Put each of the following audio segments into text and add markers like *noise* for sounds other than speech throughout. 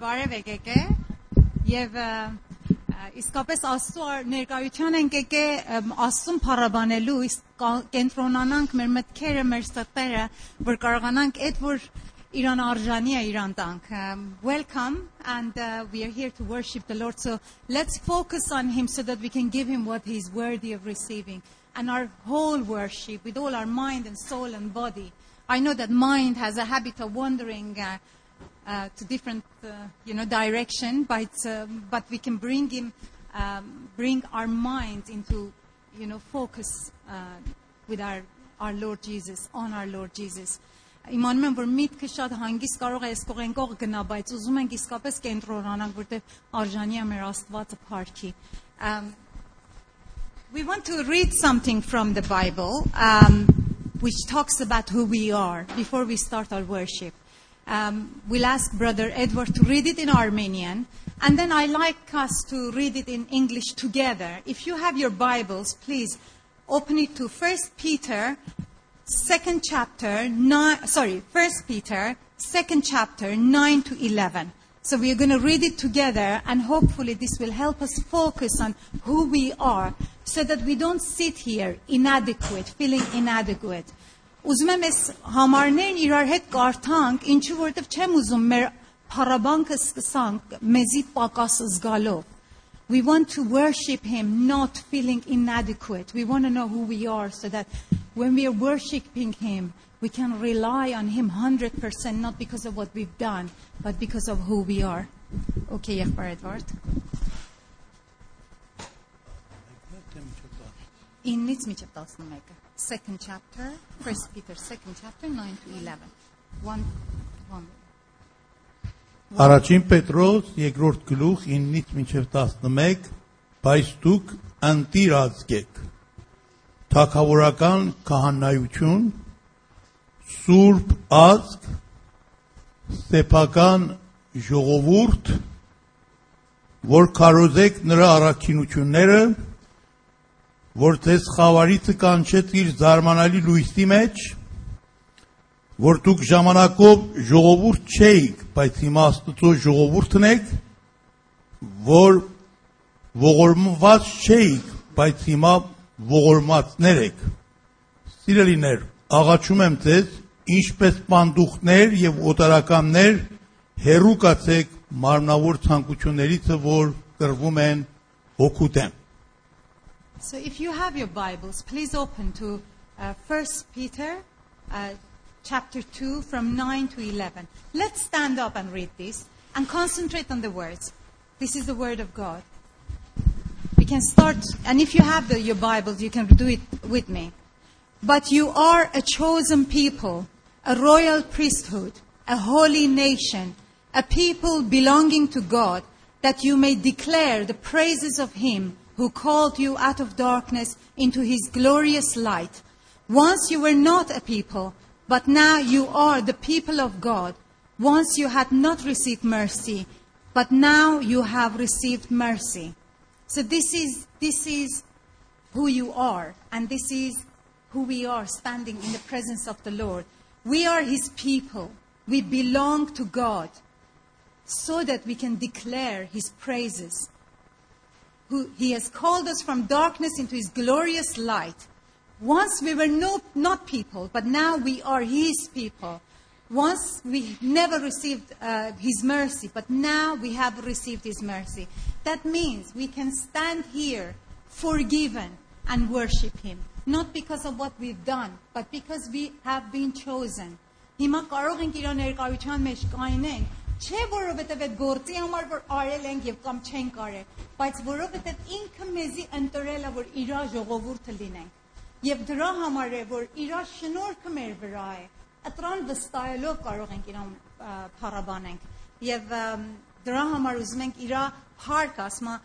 Բարև եկեք է եւ ը, ը, իսկապես Աստծո ար- ներկայության ենք եկե ըմ, Աստծուն փառաբանելու իսկ կա- կենտրոնանանք մեր մտքերը, մեր սրտերը, որ կարողանանք այդ որ Իրան արժանի է Իրան տանք. Um, welcome and uh, we are here to worship the Lord. So let's focus on him so that we can give him what he's worthy of receiving. And our whole worship with all our mind and soul and body. I know that mind has a habit of wandering uh, uh, to different, uh, you know, direction, but um, but we can bring him, um, bring our mind into, you know, focus uh, with our our Lord Jesus, on our Lord Jesus. Իմանում եմ, որ միտքը շատ հանգիստ կարող է այս կողենկող գնա, բայց ուզում ենք իսկապես կենտրոնանանք, որտեղ արժանի է մեր Աստվածը փառքի։ Um, we want to read something from the Bible, um, which talks about who we are before we start our worship. Um, we'll ask Brother Edward to read it in Armenian, and then I like us to read it in English together. If you have your Bibles, please open it to 1 Peter, second chapter, nine, sorry, 1 Peter, second chapter, 9 to 11. So we are going to read it together, and hopefully this will help us focus on who we are, so that we don't sit here inadequate, feeling inadequate Ուզում եմ այս համարներն իրար հետ կարդանք, ինչու որովհետև չեմ ուզում մեր փառաբանքը սկսանք մեզի պակաս զգալով։ We want to worship Him not feeling inadequate. We want to know who we are so that when we are worshiping Him, we can rely on Him 100%, not because of what we've done, but because of who we are. Okay, եղբայր Էդվարդ։ 9-ից մինչև 11-ը։ Second chapter, 1 Peter, second chapter, 9 to 11. One, one. Առաջին Պետրոս երկրորդ գլուխ 9-ից մինչև 11 բայց դուք անտիր ազգեք թակավորական քահանայություն սուրբ ազգ սեփական ժողովուրդ որ կարոզեք նրա առաքինությունները որ ձեզ խավարիցը կանչեց իր զարմանալի լույսի մեջ որ դուք ժամանակով ժողովուրդ չէիք, բայց հիմա Աստծո ժողովուրդն եք, որ ողորմված չէիք, բայց հիմա ողորմածներ եք։ Սիրելիներ, աղաչում եմ ձեզ, ինչպես պանդուխներ եւ օտարականներ հերու կացեք մարմնավոր ցանկություններից, որ կրվում են հոգուտեն։ So if you have your Bibles, please open to uh, 1 Peter uh, chapter 2 from 9 to 11. Let's stand up and read this and concentrate on the words. This is the word of God. We can start, and if you have the, your Bibles, you can do it with me. But you are a chosen people, a royal priesthood, a holy nation, a people belonging to God, that you may declare the praises of Him who called you out of darkness into His glorious light. Once you were not a people, but now you are the people of God. Once you had not received mercy, but now you have received mercy. So this is, this is who you are, and this is who we are standing in the presence of the Lord. We are His people. We belong to God so that we can declare His praises Who, he has called us from darkness into His glorious light. Once we were no, not people, but now we are His people. Once we never received uh, His mercy, but now we have received His mercy. That means we can stand here forgiven and worship Him. Not because of what we've done, but because we have been chosen. Հիմա կարող ենք իր ներկայության մեջ կայնենք, Չէ որովհետև այդ գործի համար որ արել ենք եւ կամ չենք արել, բայց որովհետև ինքը մեզի ընտրել է որ իր ժողովուրդը լինենք։ Եվ դրա համար է որ իր շնորհքը մեր վրա է։ Ատրան վստահելով կարող ենք իրան փառաբանենք։ Եվ դրա համար ուզում ենք իր փառք ասма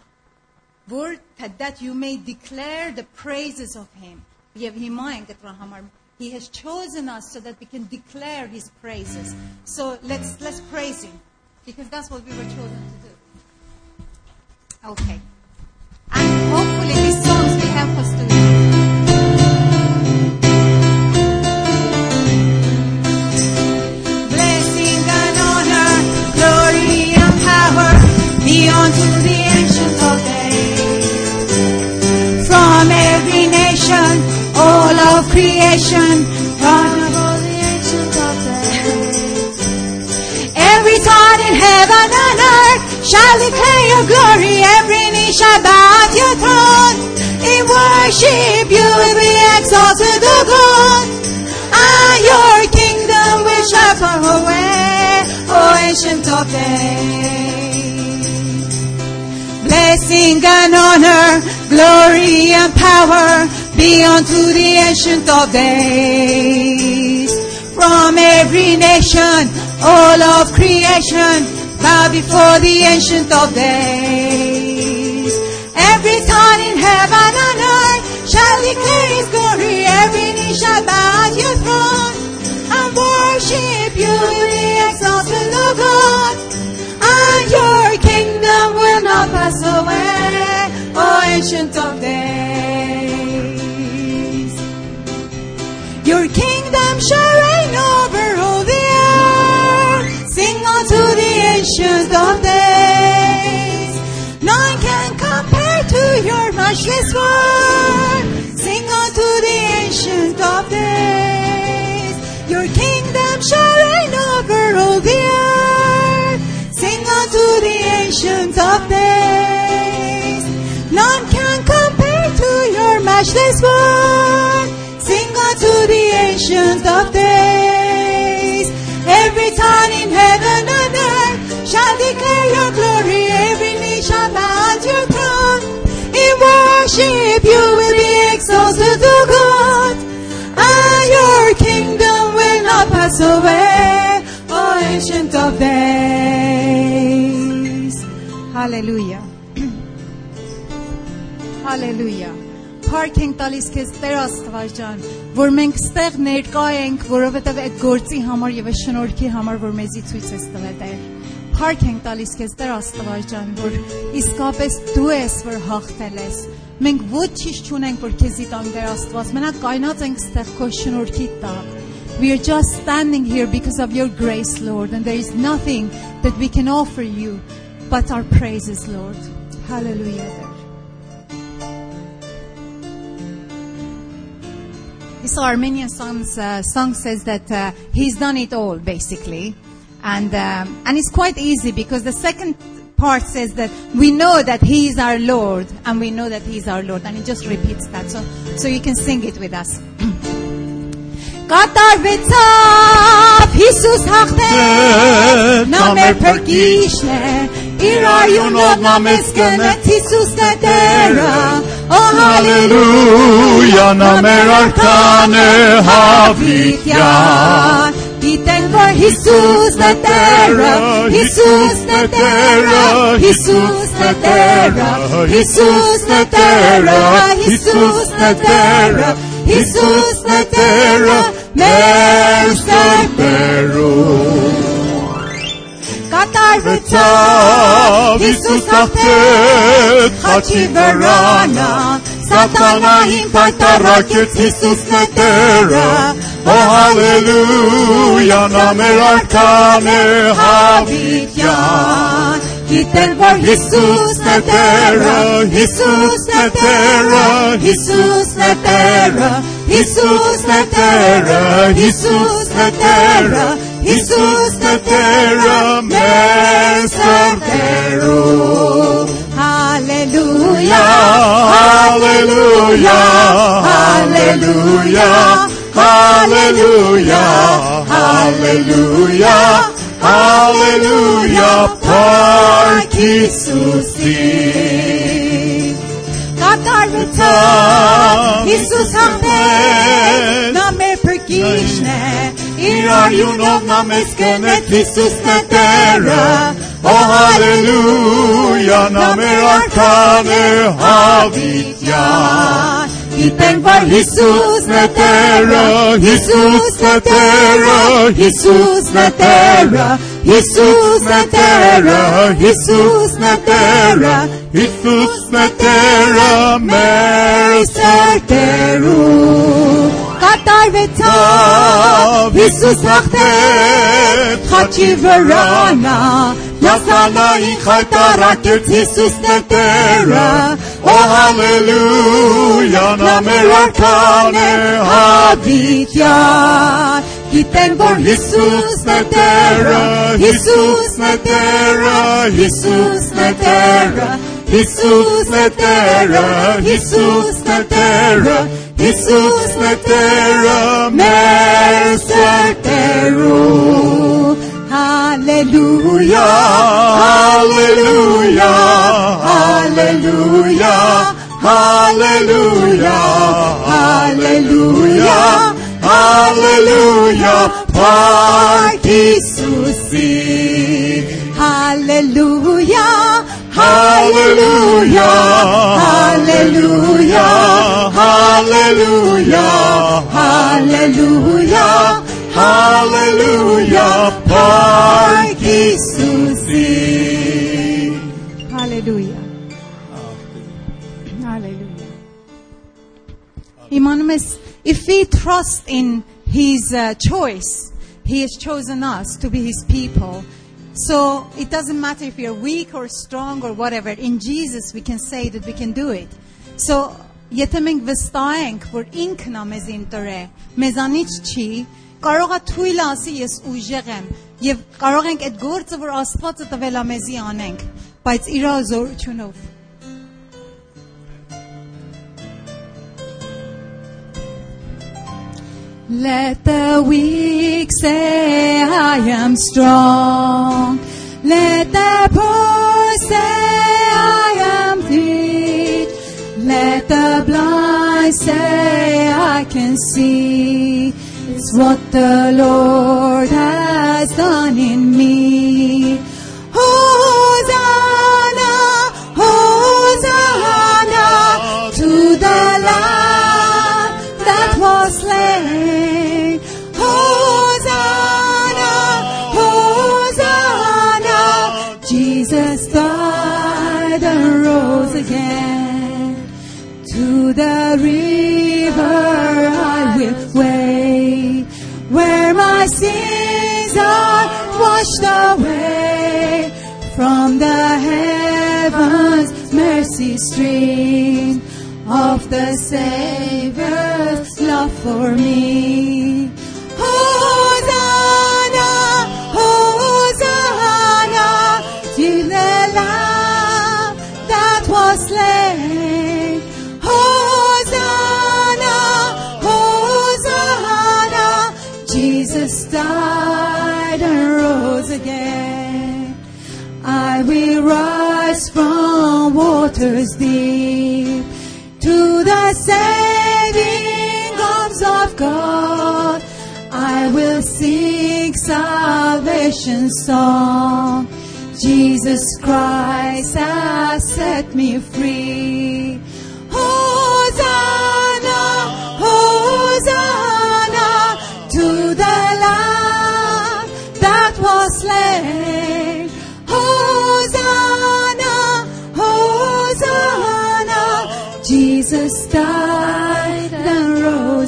որ that, you may declare the praises of him եւ հիմա ենք դրան համար he has chosen us so that we can declare his praises. So let's let's praise him because that's what we were chosen to do. Okay. And hopefully these songs will help us to Blessing and honor, glory and power be unto the all of creation, from For the ancient of days. every tongue in heaven and earth shall declare your glory. Every knee shall bow at your throne. In worship you will be exalted, O God. And your kingdom will shine far away, O ancient of days. Blessing and honor, glory and power be unto the ancient of days. From every nation, all of creation, bow before the ancient of days. Every tongue in heaven and earth shall declare his glory. Every knee shall bow at your throne and worship you be exalted, O God. And your kingdom will not pass away, ancient of days. Your kingdom shall reign over all the earth. Sing unto the ancient of days. None can compare to your matchless word. Sing unto the ancient of days. Your kingdom shall reign over all the ancient of days. Every tongue in heaven and earth shall declare your glory. Every knee shall bow at your throne. In worship you will be exalted, O God. And your kingdom will not pass away, O ancient of days. Hallelujah. *clears throat* Hallelujah. Փառք ենք տալիս քեզ Տեր Աստված ջան, որ մենք ստեղ ներկա ենք, որովհետև այդ գործի համար եւ այդ շնորհքի համար, որ մեզի ցույց ես տվել Տեր։ Փառք ենք տալիս քեզ Տեր Աստված ջան, որ իսկապես դու ես, որ հաղթել ես։ Մենք ոչինչ չունենք, որ քեզի տանք Տեր Աստված, մենակ կայնած ենք ստեղ քո շնորհքի տակ։ We are just standing here because of your grace, Lord, and there is nothing that we can offer you but our praises, Lord. Hallelujah. Lord. This Armenian song's, uh, song says that uh, he's done it all, basically. And, um, and it's quite easy because the second part says that we know that he is our Lord and we know that he is our Lord. And it just repeats that. So, so you can sing it with us. Կատարվեցավ Հիսուս հաղթեց Նա մեր փրկիչն է Irajunodna meskenet Jesus det ära Och halleluja, namer arkane havit jag Diten for Jesus det ära, Jesus det ära, Jesus det ära, Jesus det ära, Jesus det ära, Jesus det ära, mästarbero. Ca ta-ai vățat, Iisus a ha ciberana, Satana impacta rockets, Iisus netera, O hallelujah, namer arcane habityan. Kitel var Jesus netera, Jesus netera, Jesus netera, Jesus netera, Jesus netera, Iisus Tătera Mesterteru. Aleluia, aleluia, aleluia, aleluia, aleluia, aleluia, Park Iisusi. Katarveca, Iisus Amen, name përkishne, here are you know Jesus Christus netera. Oh hallelujah name namer arkane haditya. Tipen var Jesus netera, Jesus netera, Jesus netera, Jesus netera, Jesus netera, Jesus netera, mer certero հավիտյան։ Գիտենք որ Հիսուսն է Տերը Հիսուսն է Տերը, Հիսուսն է Տերը Հիսուսն է Տերը Հիսուսն է Տերը Հիսուսն է Տերը մեր սրտերում կատարվեցավ Հիսուս հաղթեց խաչի վրա նա Լասանային խայտարակեց Հիսուսն է Տերը Օ հալելույա նա մեր արքան է հավիտյան Գիտեն որ Հիսուսն է Տերը Հիսուսն է Տերը Հիսուսն է Տերը Jesus, the Terra. Jesus, the Terra. Jesus, the Terra. мерсе теру. Alleluia, Hallelujah. Hallelujah. Hallelujah. Hallelujah. Hallelujah. Park Isusi, Hallelujah. Hallelujah, hallelujah, hallelujah, hallelujah, hallelujah, Pan Kisusi. Hallelujah. Hallelujah. Immanuel, if we trust in his uh, choice, he has chosen us to be his people So it doesn't matter if you're weak or strong or whatever. In Jesus we can say that we can do it. So եթե մենք վստահենք, որ ինքն է մեզ ինտորե, մեզանից չի, կարող է թույլ ասի ես ուժեղ եմ եւ կարող ենք այդ գործը, որ Աստվածը տվել է մեզի անենք, բայց իր զորությունով Let the weak say, I am strong. Let the poor say, I am rich. Let the blind say, I can see. It's what the Lord has done in me. Hosanna, Hosanna, Jesus died and rose again. To the river I will wade, where my sins are washed away from the heavens mercy stream of the Savior's love for me. Hosanna, Hosanna, to the Lamb that was slain. Hosanna, Hosanna, Jesus died and rose again. I will rise from waters deep to the arms God. I will sing salvation song. Jesus Christ has set me free.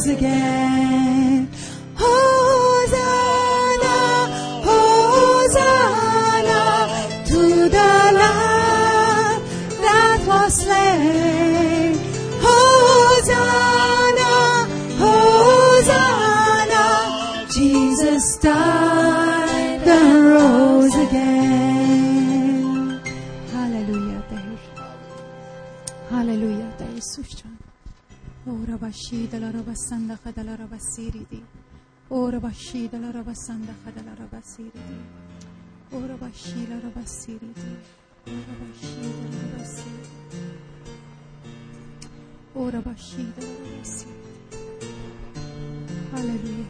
Again. Hosanna, Hosanna to the Lamb that was slain. Hosanna, Hosanna, Jesus died and rose again. Hallelujah. Hallelujah, Deir Sushan. اور باشی دل را با سند خدا را با سیری دی اور باشی دل را با سند خدا را با سیری دی اور باشی دل را با سیری دی اور باشی دل را با سیری اور باشی دل را با سیری هالیلیا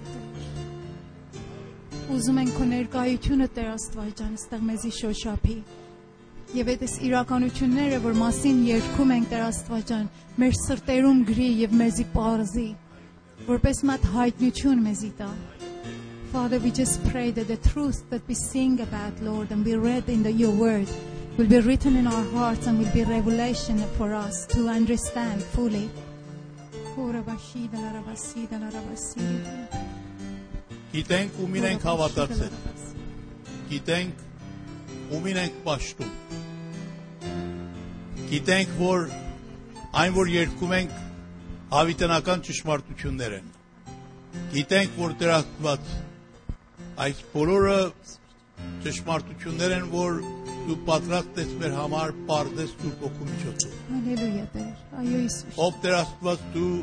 اوزمن کنید چونت درست وای جان استغمزی شو شاپی Եվ այդ իրականությունները, որ մասին երգում ենք Տեր Աստված ջան, մեր սրտերում գրի եւ մեզի པարզի, որպես մատ հայտնություն մեզի տա։ Father, we just pray that the truth that we sing about, Lord, and we read in the, your word will be written in our hearts and will be revelation for us to understand fully. Ուրաբաշի դալարաբասի դալարաբասի Գիտենք ումին ենք հավատացել։ Գիտենք ումին ենք պաշտում։ Գիտենք, որ այն, որ երկում ենք, հավիտենական ճշմարտություններ են։ Գիտենք, որ դրակված այս բոլորը ճշմարտություններ են, որ դու պատրաստ ես մեր համար պարզես դու փոխու միջոցով։ Հալելույա, Տեր։ Այո, Հիսուս։ Ով դրակված դու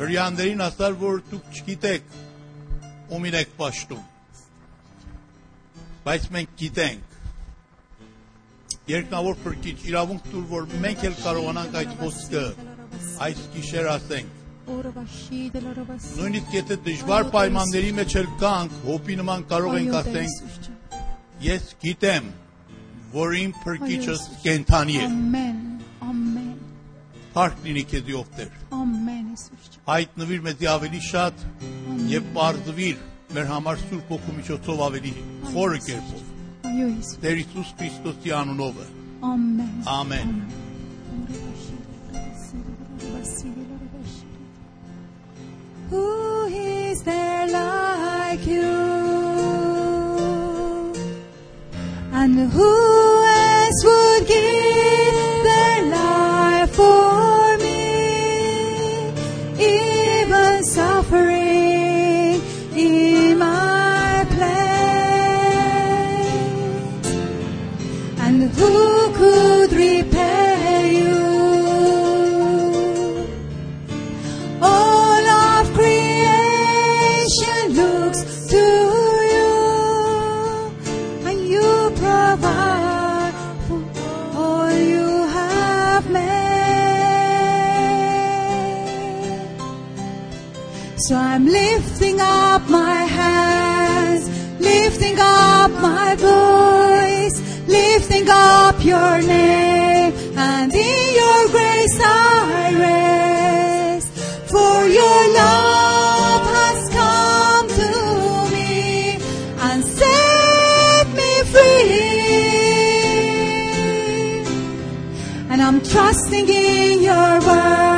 հрьяաներին ասար, որ դուք չգիտեք ումին եք պաշտում։ Բայց մենք գիտենք Երկնավոր փրկիչ իրավունք տուր, որ մենք էլ կարողանանք այդ խոսքը այս գիշեր ասենք։ Նույնիսկ եթե դժվար պայմանների մեջ էլ կանք, հոպի նման կարող ենք ասենք, ես գիտեմ, որ իմ փրկիչս կենթանի է։ Ամեն ամեն Փառք լինի քեզի ով Տեր։ ամեն Հիսուս հայտնվիր մեզի ավելի շատ եւ բարձվիր մեր համար Սուրբ Օգու միջոցով ավելի խորը կերպով de Iisus Hristoseanul. Amen. Amen. Who is there like you? And who So I'm lifting up my hands, lifting up my voice, lifting up your name, and in your grace I In your word,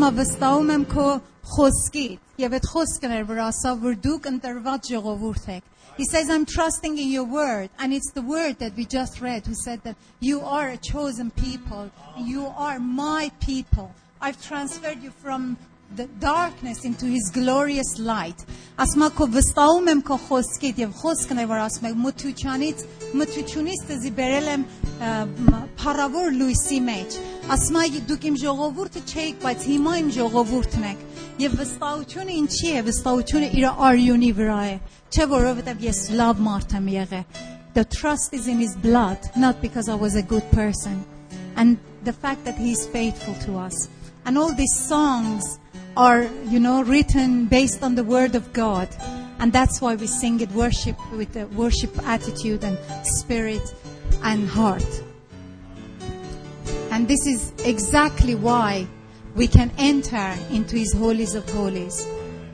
ma vistawm em ko choskit. Yevet chosken er brasa vurduk and tervat jegovurtek. He says, I'm trusting in your word. And it's the word that we just read who said that you are a chosen people. You are my people. I've transferred you from the darkness into his glorious light. Asma ko vestaumem ko choskit yev choskne varas meg mutuchanit mutuchunist ziberelem uh, մթությունից դզի բերել եմ ը, մ- փառավոր լույսի մեջ ասմա դուք իմ ժողովուրդը չէիք բայց հիմա իմ ժողովուրդն եք Եվ վստահությունը ինչի է, վստահությունը իր արյունի վրա է, չէ որովհետև ես լավ մարդ եմ եղել։ The trust is in his blood, not because I was a good person. And the fact that he is faithful to us. And all these songs are, you know, written based on the word of God. And that's why we sing it worship with a worship attitude and spirit and heart. And this is exactly why we can enter into His holies of holies,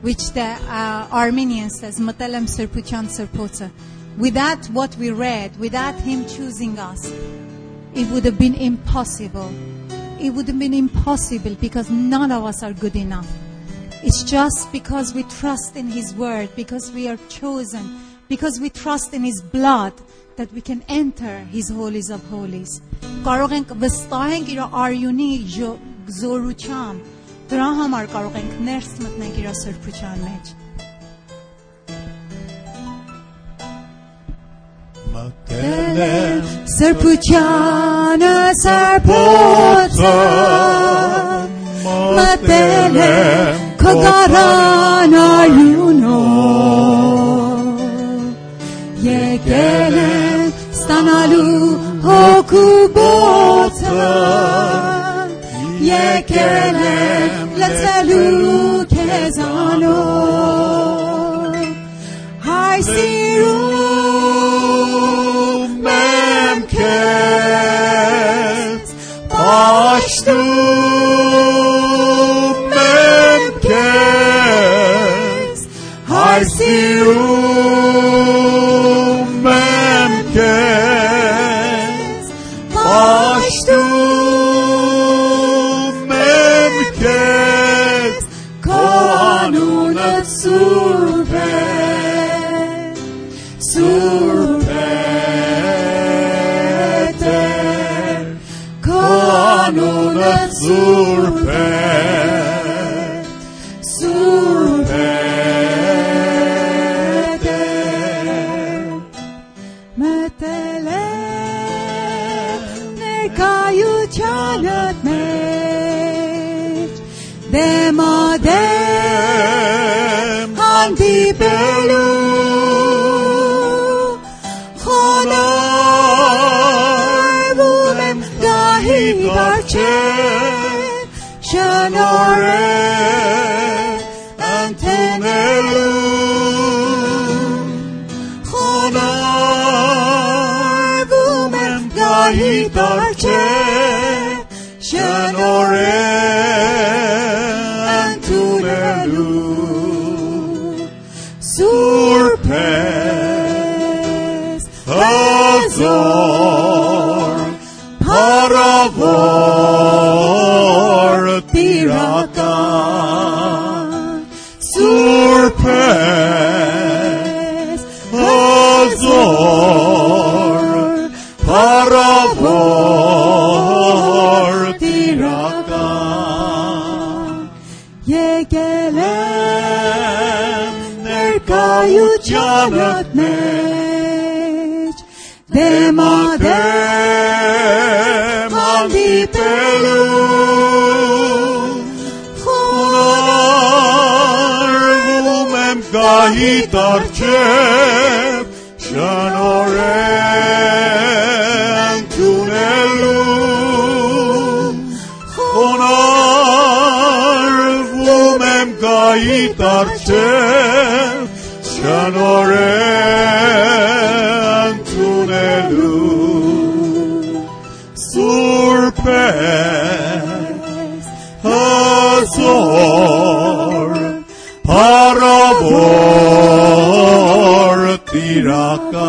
which the uh, Armenian says, Matelem Serpuchan Serpota. Without what we read, without Him choosing us, it would have been impossible. It would have been impossible because none of us are good enough. It's just because we trust in His Word, because we are chosen, because we trust in His blood, that we can enter His holies of holies. Կարող ենք վստահենք իր արյունի ժո- զորությամբ, դրա համար կարող ենք ներս մտնենք իր սրբության մեջ։ Մտել եմ Սրբությանը սրբոցը մտել եմ քո գարան արյունով kubota yekelem letalu kezano. Haysiru memket baştu Cię szanuję, Antonelu. Honor, bumen, gaitar Cię. utyanat megy, de ma te mandít elő, honarvum em gahitar csep, sanorem tunelő, honarvum em gahitar csep, 노래한 tunelu surpassor 바라볼 tirakar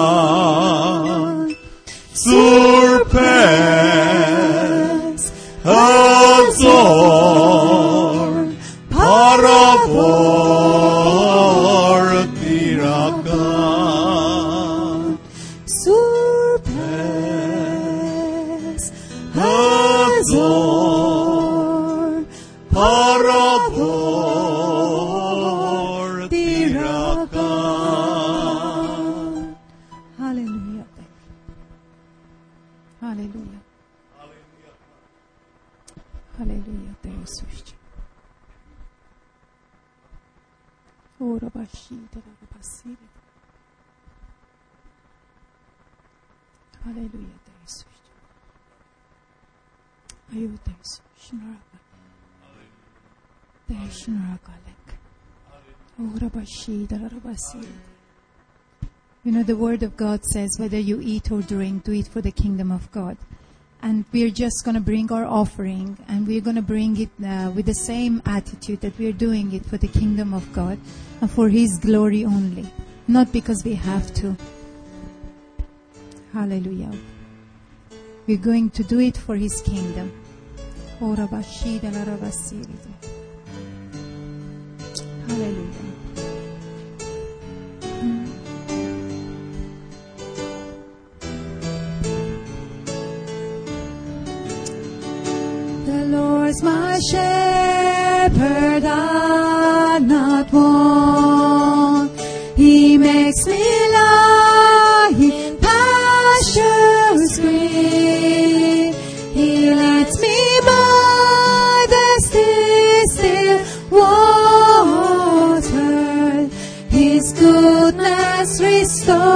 surpassor You know, the Word of God says, whether you eat or drink, do it for the kingdom of God. And we're just going to bring our offering, and we're going to bring it uh, with the same attitude that we're doing it for the kingdom of God and for His glory only, not because we have to. Hallelujah. We're going to do it for His kingdom. Hallelujah. I not want. He makes me lie in pastures green. He leads me by the still, still water. His goodness restores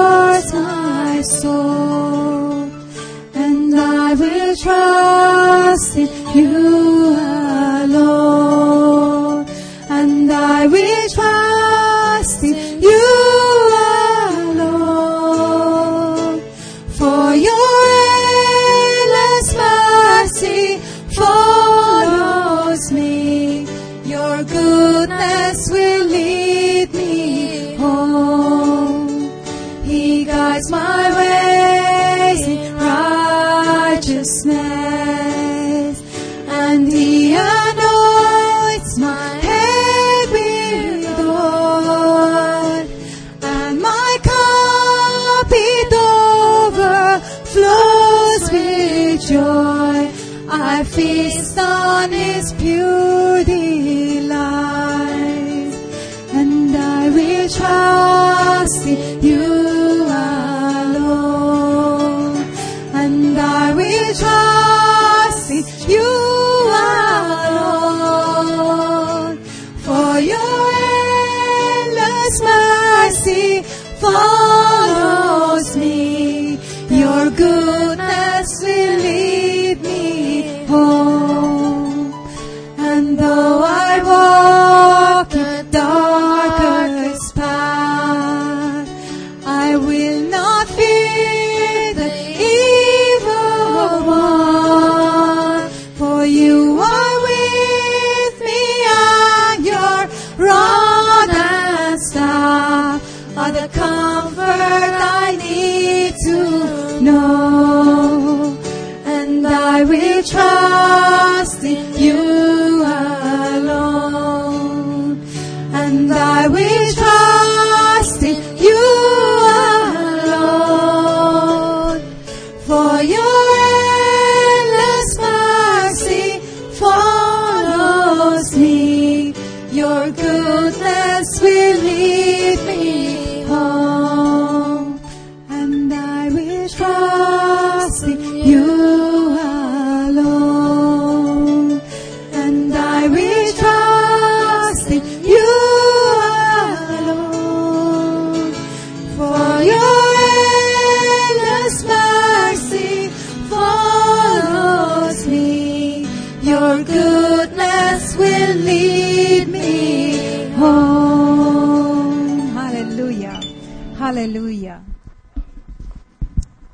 trust in you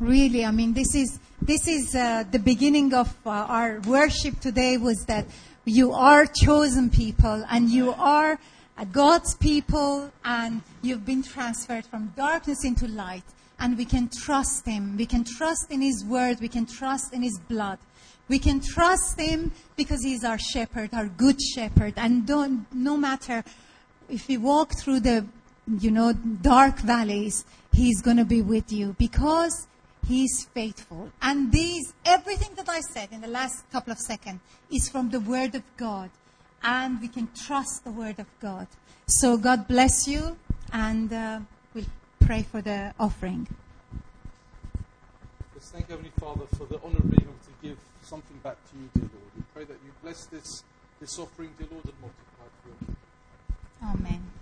Really, I mean, this is this is uh, the beginning of uh, our worship today. Was that you are chosen people and you are uh, God's people, and you've been transferred from darkness into light, and we can trust Him. We can trust in His word. We can trust in His blood. We can trust Him because He's our shepherd, our good shepherd, and don't, no matter if we walk through the you know dark valleys he's going to be with you because he's faithful. And these everything that i said in the last couple of seconds is from the word of god. And we can trust the word of god. So god bless you and uh, we'll pray for the offering. Let's thank Heavenly Father for the honor of being able to give something back to you, dear Lord. We pray that you bless this, this offering, dear Lord, and multiply it for kingdom. amen